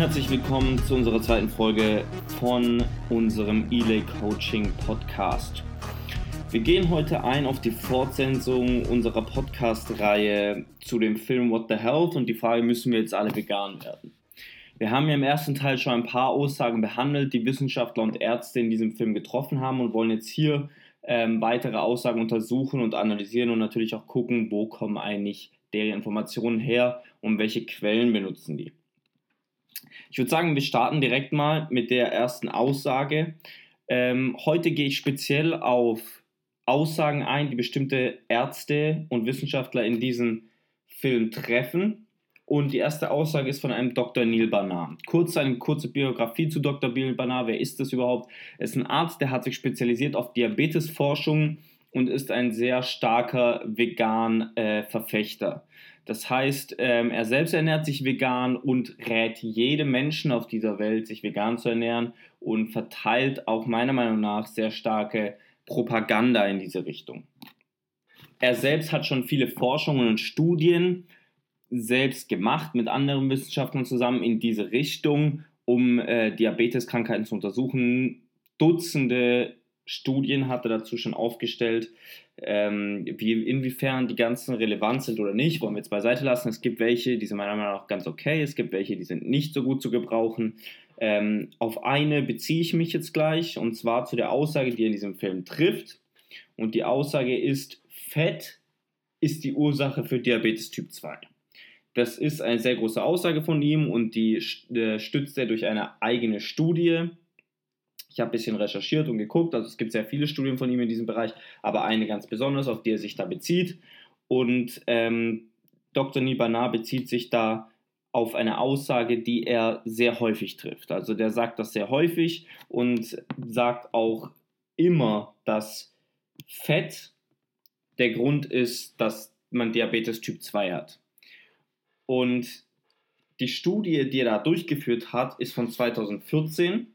herzlich willkommen zu unserer zweiten Folge von unserem Elay Coaching Podcast. Wir gehen heute ein auf die Fortsetzung unserer Podcast-Reihe zu dem Film What the Health und die Frage, müssen wir jetzt alle vegan werden? Wir haben ja im ersten Teil schon ein paar Aussagen behandelt, die Wissenschaftler und Ärzte in diesem Film getroffen haben und wollen jetzt hier ähm, weitere Aussagen untersuchen und analysieren und natürlich auch gucken, wo kommen eigentlich deren Informationen her und welche Quellen benutzen die. Ich würde sagen, wir starten direkt mal mit der ersten Aussage. Ähm, heute gehe ich speziell auf Aussagen ein, die bestimmte Ärzte und Wissenschaftler in diesem Film treffen. Und die erste Aussage ist von einem Dr. Neil Barnard. Kurz eine kurze Biografie zu Dr. Neil Barnard. Wer ist das überhaupt? Er ist ein Arzt, der hat sich spezialisiert auf Diabetesforschung und ist ein sehr starker Vegan-Verfechter. Äh, das heißt, ähm, er selbst ernährt sich vegan und rät jedem Menschen auf dieser Welt, sich vegan zu ernähren und verteilt auch meiner Meinung nach sehr starke Propaganda in diese Richtung. Er selbst hat schon viele Forschungen und Studien selbst gemacht mit anderen Wissenschaftlern zusammen in diese Richtung, um äh, Diabeteskrankheiten zu untersuchen. Dutzende Studien hat er dazu schon aufgestellt, ähm, wie, inwiefern die ganzen relevant sind oder nicht, wollen wir jetzt beiseite lassen. Es gibt welche, die sind meiner Meinung nach ganz okay, es gibt welche, die sind nicht so gut zu gebrauchen. Ähm, auf eine beziehe ich mich jetzt gleich, und zwar zu der Aussage, die er in diesem Film trifft. Und die Aussage ist, Fett ist die Ursache für Diabetes Typ 2. Das ist eine sehr große Aussage von ihm und die äh, stützt er durch eine eigene Studie ich habe ein bisschen recherchiert und geguckt, also es gibt sehr viele Studien von ihm in diesem Bereich, aber eine ganz besonders, auf die er sich da bezieht. Und ähm, Dr. Nibanar bezieht sich da auf eine Aussage, die er sehr häufig trifft. Also der sagt das sehr häufig und sagt auch immer, dass Fett der Grund ist, dass man Diabetes Typ 2 hat. Und die Studie, die er da durchgeführt hat, ist von 2014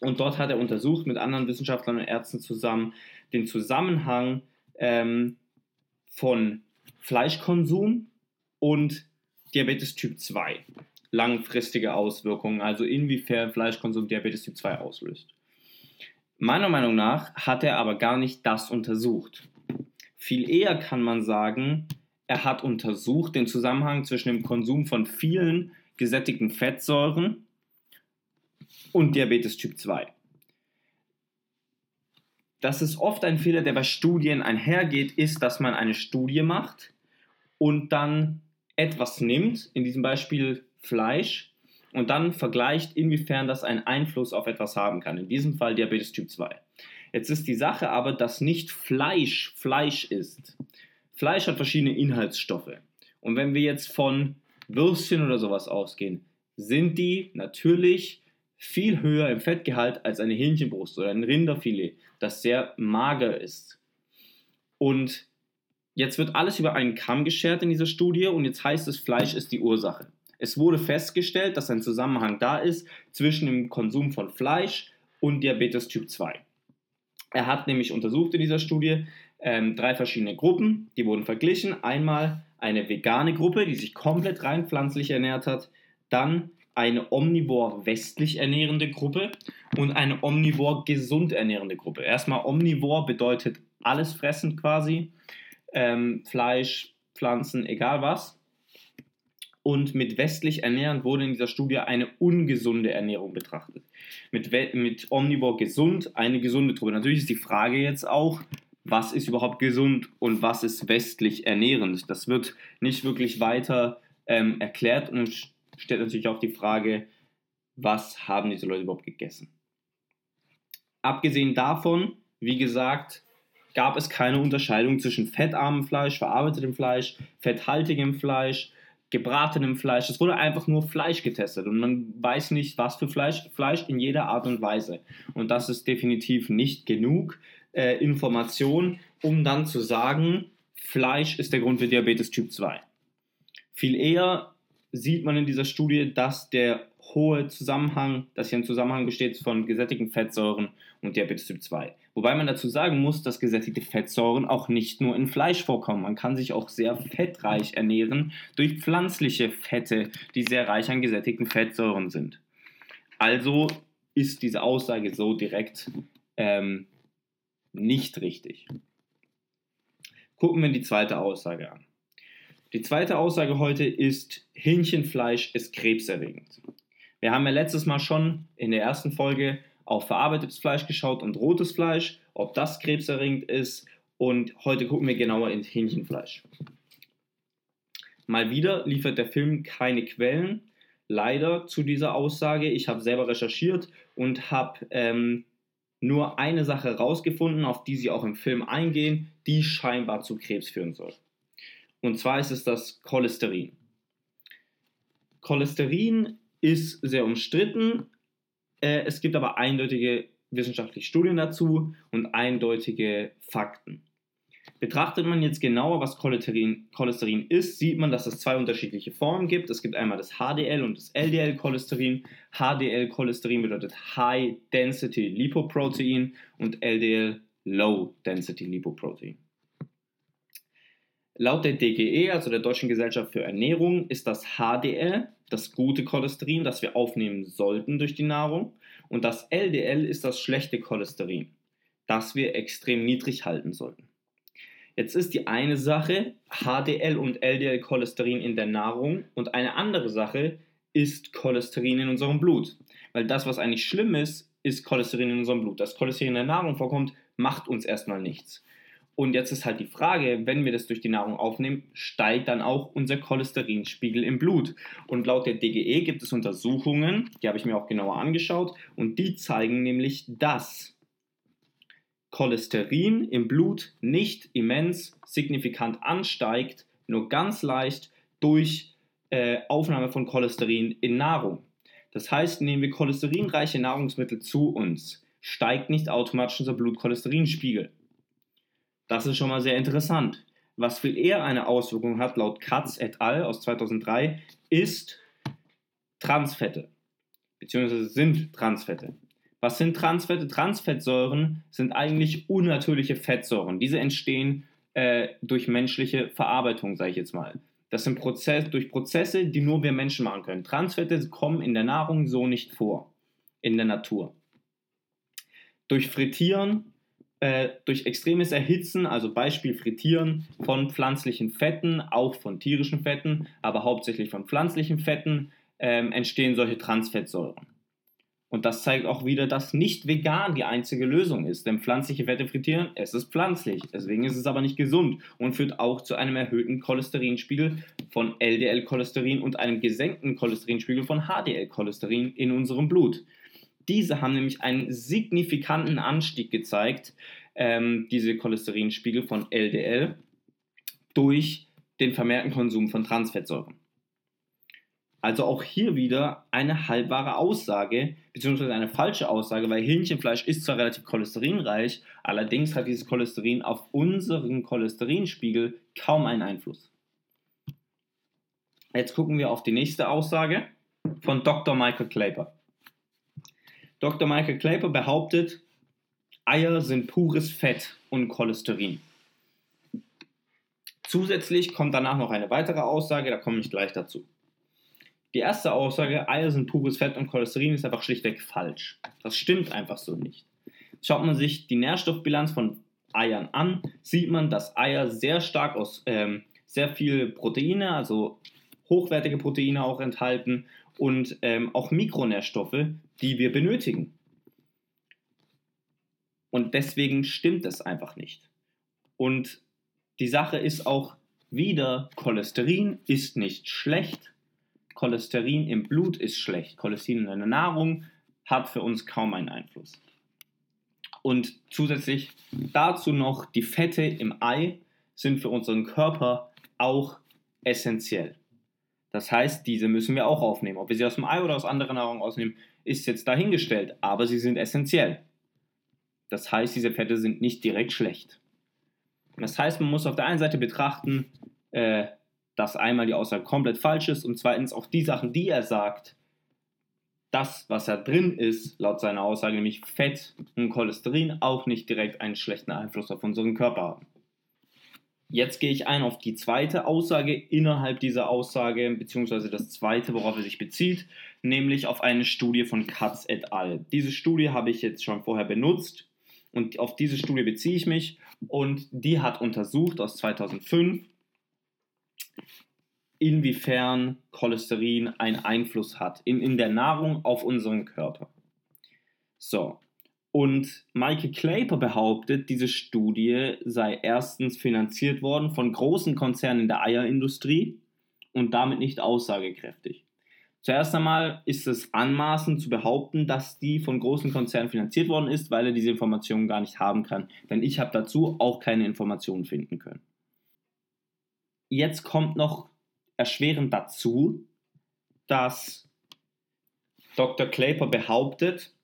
und dort hat er untersucht mit anderen Wissenschaftlern und Ärzten zusammen den Zusammenhang ähm, von Fleischkonsum und Diabetes Typ 2. Langfristige Auswirkungen, also inwiefern Fleischkonsum Diabetes Typ 2 auslöst. Meiner Meinung nach hat er aber gar nicht das untersucht. Viel eher kann man sagen, er hat untersucht den Zusammenhang zwischen dem Konsum von vielen gesättigten Fettsäuren und Diabetes Typ 2. Das ist oft ein Fehler, der bei Studien einhergeht, ist, dass man eine Studie macht und dann etwas nimmt, in diesem Beispiel Fleisch, und dann vergleicht, inwiefern das einen Einfluss auf etwas haben kann. In diesem Fall Diabetes Typ 2. Jetzt ist die Sache aber, dass nicht Fleisch Fleisch ist. Fleisch hat verschiedene Inhaltsstoffe. Und wenn wir jetzt von Würstchen oder sowas ausgehen, sind die natürlich viel höher im Fettgehalt als eine Hähnchenbrust oder ein Rinderfilet, das sehr mager ist. Und jetzt wird alles über einen Kamm geschert in dieser Studie und jetzt heißt es, Fleisch ist die Ursache. Es wurde festgestellt, dass ein Zusammenhang da ist zwischen dem Konsum von Fleisch und Diabetes Typ 2. Er hat nämlich untersucht in dieser Studie ähm, drei verschiedene Gruppen, die wurden verglichen. Einmal eine vegane Gruppe, die sich komplett rein pflanzlich ernährt hat, dann eine omnivor westlich ernährende Gruppe und eine omnivor gesund ernährende Gruppe. Erstmal omnivor bedeutet alles fressen quasi, ähm, Fleisch, Pflanzen, egal was. Und mit westlich ernährend wurde in dieser Studie eine ungesunde Ernährung betrachtet. Mit, mit omnivor gesund eine gesunde Gruppe. Natürlich ist die Frage jetzt auch, was ist überhaupt gesund und was ist westlich ernährend. Das wird nicht wirklich weiter ähm, erklärt und stellt natürlich auch die Frage, was haben diese Leute überhaupt gegessen? Abgesehen davon, wie gesagt, gab es keine Unterscheidung zwischen fettarmem Fleisch, verarbeitetem Fleisch, fetthaltigem Fleisch, gebratenem Fleisch. Es wurde einfach nur Fleisch getestet und man weiß nicht, was für Fleisch, Fleisch in jeder Art und Weise. Und das ist definitiv nicht genug äh, Information, um dann zu sagen, Fleisch ist der Grund für Diabetes Typ 2. Viel eher sieht man in dieser Studie, dass der hohe Zusammenhang, dass hier ein Zusammenhang besteht von gesättigten Fettsäuren und Diabetes Typ 2. Wobei man dazu sagen muss, dass gesättigte Fettsäuren auch nicht nur in Fleisch vorkommen. Man kann sich auch sehr fettreich ernähren durch pflanzliche Fette, die sehr reich an gesättigten Fettsäuren sind. Also ist diese Aussage so direkt ähm, nicht richtig. Gucken wir die zweite Aussage an. Die zweite Aussage heute ist, Hähnchenfleisch ist krebserregend. Wir haben ja letztes Mal schon in der ersten Folge auf verarbeitetes Fleisch geschaut und rotes Fleisch, ob das krebserregend ist. Und heute gucken wir genauer ins Hähnchenfleisch. Mal wieder liefert der Film keine Quellen, leider zu dieser Aussage. Ich habe selber recherchiert und habe ähm, nur eine Sache herausgefunden, auf die sie auch im Film eingehen, die scheinbar zu Krebs führen soll. Und zwar ist es das Cholesterin. Cholesterin ist sehr umstritten. Äh, es gibt aber eindeutige wissenschaftliche Studien dazu und eindeutige Fakten. Betrachtet man jetzt genauer, was Cholesterin, Cholesterin ist, sieht man, dass es zwei unterschiedliche Formen gibt. Es gibt einmal das HDL und das LDL-Cholesterin. HDL-Cholesterin bedeutet High Density Lipoprotein und LDL Low Density Lipoprotein. Laut der DGE, also der Deutschen Gesellschaft für Ernährung, ist das HDL das gute Cholesterin, das wir aufnehmen sollten durch die Nahrung. Und das LDL ist das schlechte Cholesterin, das wir extrem niedrig halten sollten. Jetzt ist die eine Sache HDL und LDL Cholesterin in der Nahrung und eine andere Sache ist Cholesterin in unserem Blut. Weil das, was eigentlich schlimm ist, ist Cholesterin in unserem Blut. Dass Cholesterin in der Nahrung vorkommt, macht uns erstmal nichts. Und jetzt ist halt die Frage, wenn wir das durch die Nahrung aufnehmen, steigt dann auch unser Cholesterinspiegel im Blut. Und laut der DGE gibt es Untersuchungen, die habe ich mir auch genauer angeschaut, und die zeigen nämlich, dass Cholesterin im Blut nicht immens signifikant ansteigt, nur ganz leicht durch äh, Aufnahme von Cholesterin in Nahrung. Das heißt, nehmen wir cholesterinreiche Nahrungsmittel zu uns, steigt nicht automatisch unser Blutcholesterinspiegel. Das ist schon mal sehr interessant. Was viel eher eine Auswirkung hat, laut Katz et al. aus 2003, ist Transfette, beziehungsweise sind Transfette. Was sind Transfette? Transfettsäuren sind eigentlich unnatürliche Fettsäuren. Diese entstehen äh, durch menschliche Verarbeitung, sage ich jetzt mal. Das sind Prozess, durch Prozesse, die nur wir Menschen machen können. Transfette kommen in der Nahrung so nicht vor, in der Natur. Durch Frittieren äh, durch extremes Erhitzen, also Beispiel Frittieren von pflanzlichen Fetten, auch von tierischen Fetten, aber hauptsächlich von pflanzlichen Fetten, ähm, entstehen solche Transfettsäuren. Und das zeigt auch wieder, dass nicht vegan die einzige Lösung ist. Denn pflanzliche Fette frittieren, es ist pflanzlich. Deswegen ist es aber nicht gesund und führt auch zu einem erhöhten Cholesterinspiegel von LDL-Cholesterin und einem gesenkten Cholesterinspiegel von HDL-Cholesterin in unserem Blut. Diese haben nämlich einen signifikanten Anstieg gezeigt, ähm, diese Cholesterinspiegel von LDL, durch den vermehrten Konsum von Transfettsäuren. Also auch hier wieder eine halbwahre Aussage, beziehungsweise eine falsche Aussage, weil Hähnchenfleisch ist zwar relativ cholesterinreich, allerdings hat dieses Cholesterin auf unseren Cholesterinspiegel kaum einen Einfluss. Jetzt gucken wir auf die nächste Aussage von Dr. Michael Claper. Dr. Michael Claper behauptet, Eier sind pures Fett und Cholesterin. Zusätzlich kommt danach noch eine weitere Aussage, da komme ich gleich dazu. Die erste Aussage, Eier sind pures Fett und Cholesterin, ist einfach schlichtweg falsch. Das stimmt einfach so nicht. Schaut man sich die Nährstoffbilanz von Eiern an, sieht man, dass Eier sehr stark aus ähm, sehr viel Proteine, also hochwertige Proteine auch enthalten und ähm, auch Mikronährstoffe, die wir benötigen. Und deswegen stimmt es einfach nicht. Und die Sache ist auch wieder, Cholesterin ist nicht schlecht. Cholesterin im Blut ist schlecht. Cholesterin in der Nahrung hat für uns kaum einen Einfluss. Und zusätzlich dazu noch die Fette im Ei sind für unseren Körper auch essentiell. Das heißt, diese müssen wir auch aufnehmen. Ob wir sie aus dem Ei oder aus anderer Nahrung ausnehmen, ist jetzt dahingestellt, aber sie sind essentiell. Das heißt, diese Fette sind nicht direkt schlecht. Das heißt, man muss auf der einen Seite betrachten, äh, dass einmal die Aussage komplett falsch ist und zweitens auch die Sachen, die er sagt, das, was da drin ist, laut seiner Aussage, nämlich Fett und Cholesterin, auch nicht direkt einen schlechten Einfluss auf unseren Körper haben. Jetzt gehe ich ein auf die zweite Aussage innerhalb dieser Aussage, beziehungsweise das zweite, worauf er sich bezieht, nämlich auf eine Studie von Katz et al. Diese Studie habe ich jetzt schon vorher benutzt und auf diese Studie beziehe ich mich und die hat untersucht aus 2005, inwiefern Cholesterin einen Einfluss hat in, in der Nahrung auf unseren Körper. So, und Michael Claper behauptet, diese Studie sei erstens finanziert worden von großen Konzernen in der Eierindustrie und damit nicht aussagekräftig. Zuerst einmal ist es anmaßend zu behaupten, dass die von großen Konzernen finanziert worden ist, weil er diese Informationen gar nicht haben kann. Denn ich habe dazu auch keine Informationen finden können. Jetzt kommt noch erschwerend dazu, dass Dr. Claper behauptet,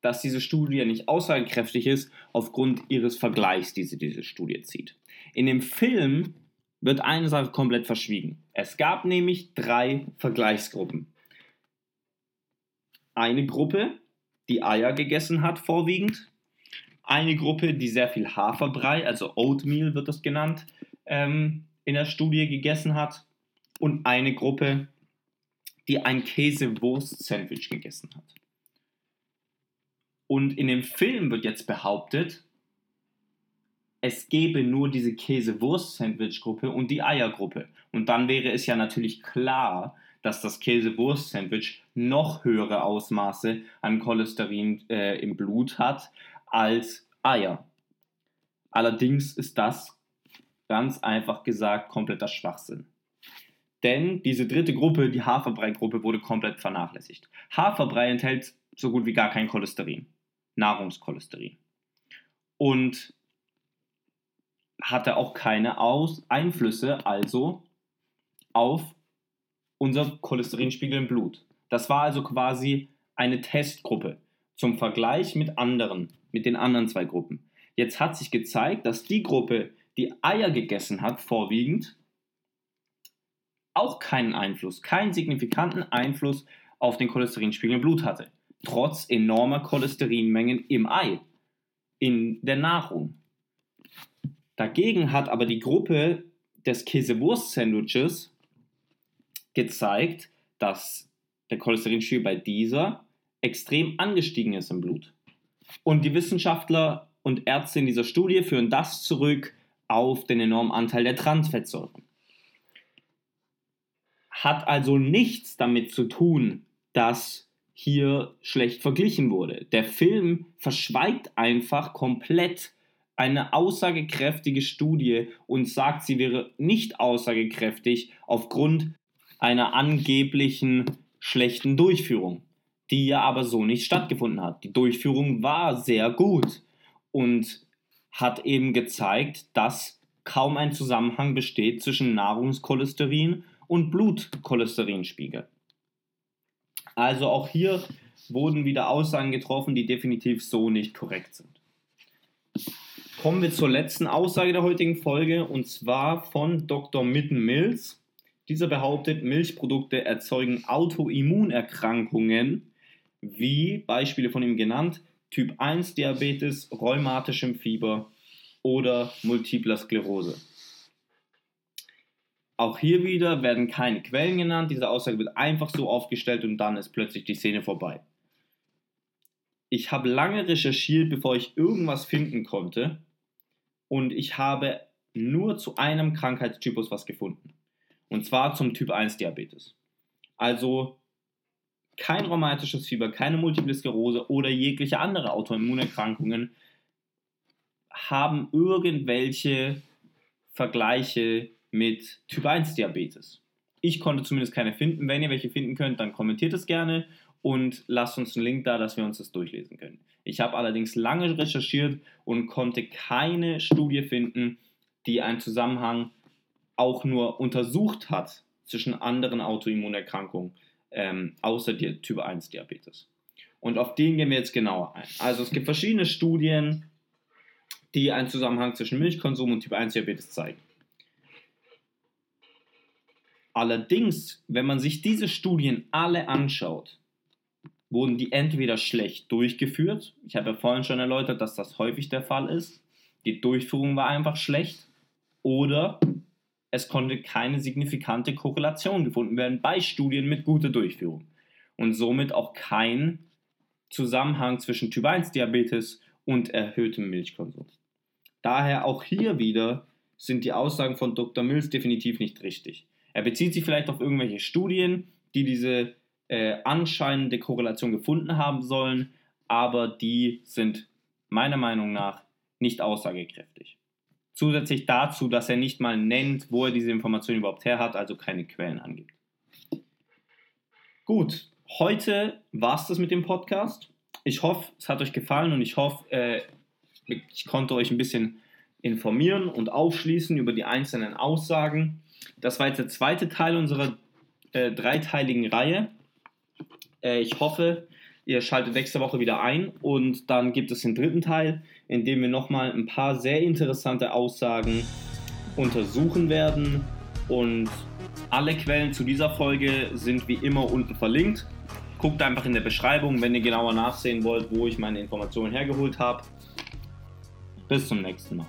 dass diese Studie nicht aussagekräftig ist aufgrund ihres Vergleichs, die sie diese Studie zieht. In dem Film wird eine Sache komplett verschwiegen. Es gab nämlich drei Vergleichsgruppen. Eine Gruppe, die Eier gegessen hat vorwiegend. Eine Gruppe, die sehr viel Haferbrei, also Oatmeal wird das genannt, ähm, in der Studie gegessen hat. Und eine Gruppe, die ein Käsewurst-Sandwich gegessen hat. Und in dem Film wird jetzt behauptet, es gäbe nur diese Käse-Wurst-Sandwich-Gruppe und die Eiergruppe. Und dann wäre es ja natürlich klar, dass das Käse-Wurst-Sandwich noch höhere Ausmaße an Cholesterin äh, im Blut hat als Eier. Allerdings ist das ganz einfach gesagt kompletter Schwachsinn. Denn diese dritte Gruppe, die Haferbrei-Gruppe, wurde komplett vernachlässigt. Haferbrei enthält so gut wie gar kein Cholesterin. Nahrungscholesterin. Und hatte auch keine Aus Einflüsse also auf unser Cholesterinspiegel im Blut. Das war also quasi eine Testgruppe zum Vergleich mit anderen, mit den anderen zwei Gruppen. Jetzt hat sich gezeigt, dass die Gruppe, die Eier gegessen hat, vorwiegend, auch keinen Einfluss, keinen signifikanten Einfluss auf den Cholesterinspiegel im Blut hatte trotz enormer Cholesterinmengen im Ei, in der Nahrung. Dagegen hat aber die Gruppe des Käsewurst-Sandwiches gezeigt, dass der Cholesterinspiegel bei dieser extrem angestiegen ist im Blut. Und die Wissenschaftler und Ärzte in dieser Studie führen das zurück auf den enormen Anteil der Transfettsäuren. Hat also nichts damit zu tun, dass hier schlecht verglichen wurde. Der Film verschweigt einfach komplett eine aussagekräftige Studie und sagt, sie wäre nicht aussagekräftig aufgrund einer angeblichen schlechten Durchführung, die ja aber so nicht stattgefunden hat. Die Durchführung war sehr gut und hat eben gezeigt, dass kaum ein Zusammenhang besteht zwischen Nahrungscholesterin und Blutcholesterinspiegel. Also auch hier wurden wieder Aussagen getroffen, die definitiv so nicht korrekt sind. Kommen wir zur letzten Aussage der heutigen Folge und zwar von Dr. Mitten Mills. Dieser behauptet, Milchprodukte erzeugen Autoimmunerkrankungen, wie Beispiele von ihm genannt, Typ 1 Diabetes, rheumatischem Fieber oder multipler Sklerose. Auch hier wieder werden keine Quellen genannt. Diese Aussage wird einfach so aufgestellt und dann ist plötzlich die Szene vorbei. Ich habe lange recherchiert, bevor ich irgendwas finden konnte. Und ich habe nur zu einem Krankheitstypus was gefunden. Und zwar zum Typ 1 Diabetes. Also kein rheumatisches Fieber, keine Multiple Sklerose oder jegliche andere Autoimmunerkrankungen haben irgendwelche Vergleiche mit Typ 1 Diabetes. Ich konnte zumindest keine finden. Wenn ihr welche finden könnt, dann kommentiert es gerne und lasst uns einen Link da, dass wir uns das durchlesen können. Ich habe allerdings lange recherchiert und konnte keine Studie finden, die einen Zusammenhang auch nur untersucht hat zwischen anderen Autoimmunerkrankungen, ähm, außer der Typ 1 Diabetes. Und auf den gehen wir jetzt genauer ein. Also es gibt verschiedene Studien, die einen Zusammenhang zwischen Milchkonsum und Typ 1 Diabetes zeigen. Allerdings, wenn man sich diese Studien alle anschaut, wurden die entweder schlecht durchgeführt. Ich habe ja vorhin schon erläutert, dass das häufig der Fall ist. Die Durchführung war einfach schlecht. Oder es konnte keine signifikante Korrelation gefunden werden bei Studien mit guter Durchführung. Und somit auch kein Zusammenhang zwischen Typ 1 Diabetes und erhöhtem Milchkonsum. Daher auch hier wieder sind die Aussagen von Dr. Mills definitiv nicht richtig. Er bezieht sich vielleicht auf irgendwelche Studien, die diese äh, anscheinende Korrelation gefunden haben sollen, aber die sind meiner Meinung nach nicht aussagekräftig. Zusätzlich dazu, dass er nicht mal nennt, wo er diese Information überhaupt her hat, also keine Quellen angibt. Gut, heute war es das mit dem Podcast. Ich hoffe, es hat euch gefallen und ich hoffe, äh, ich konnte euch ein bisschen informieren und aufschließen über die einzelnen Aussagen. Das war jetzt der zweite Teil unserer äh, dreiteiligen Reihe. Äh, ich hoffe, ihr schaltet nächste Woche wieder ein und dann gibt es den dritten Teil, in dem wir nochmal ein paar sehr interessante Aussagen untersuchen werden. Und alle Quellen zu dieser Folge sind wie immer unten verlinkt. Guckt einfach in der Beschreibung, wenn ihr genauer nachsehen wollt, wo ich meine Informationen hergeholt habe. Bis zum nächsten Mal.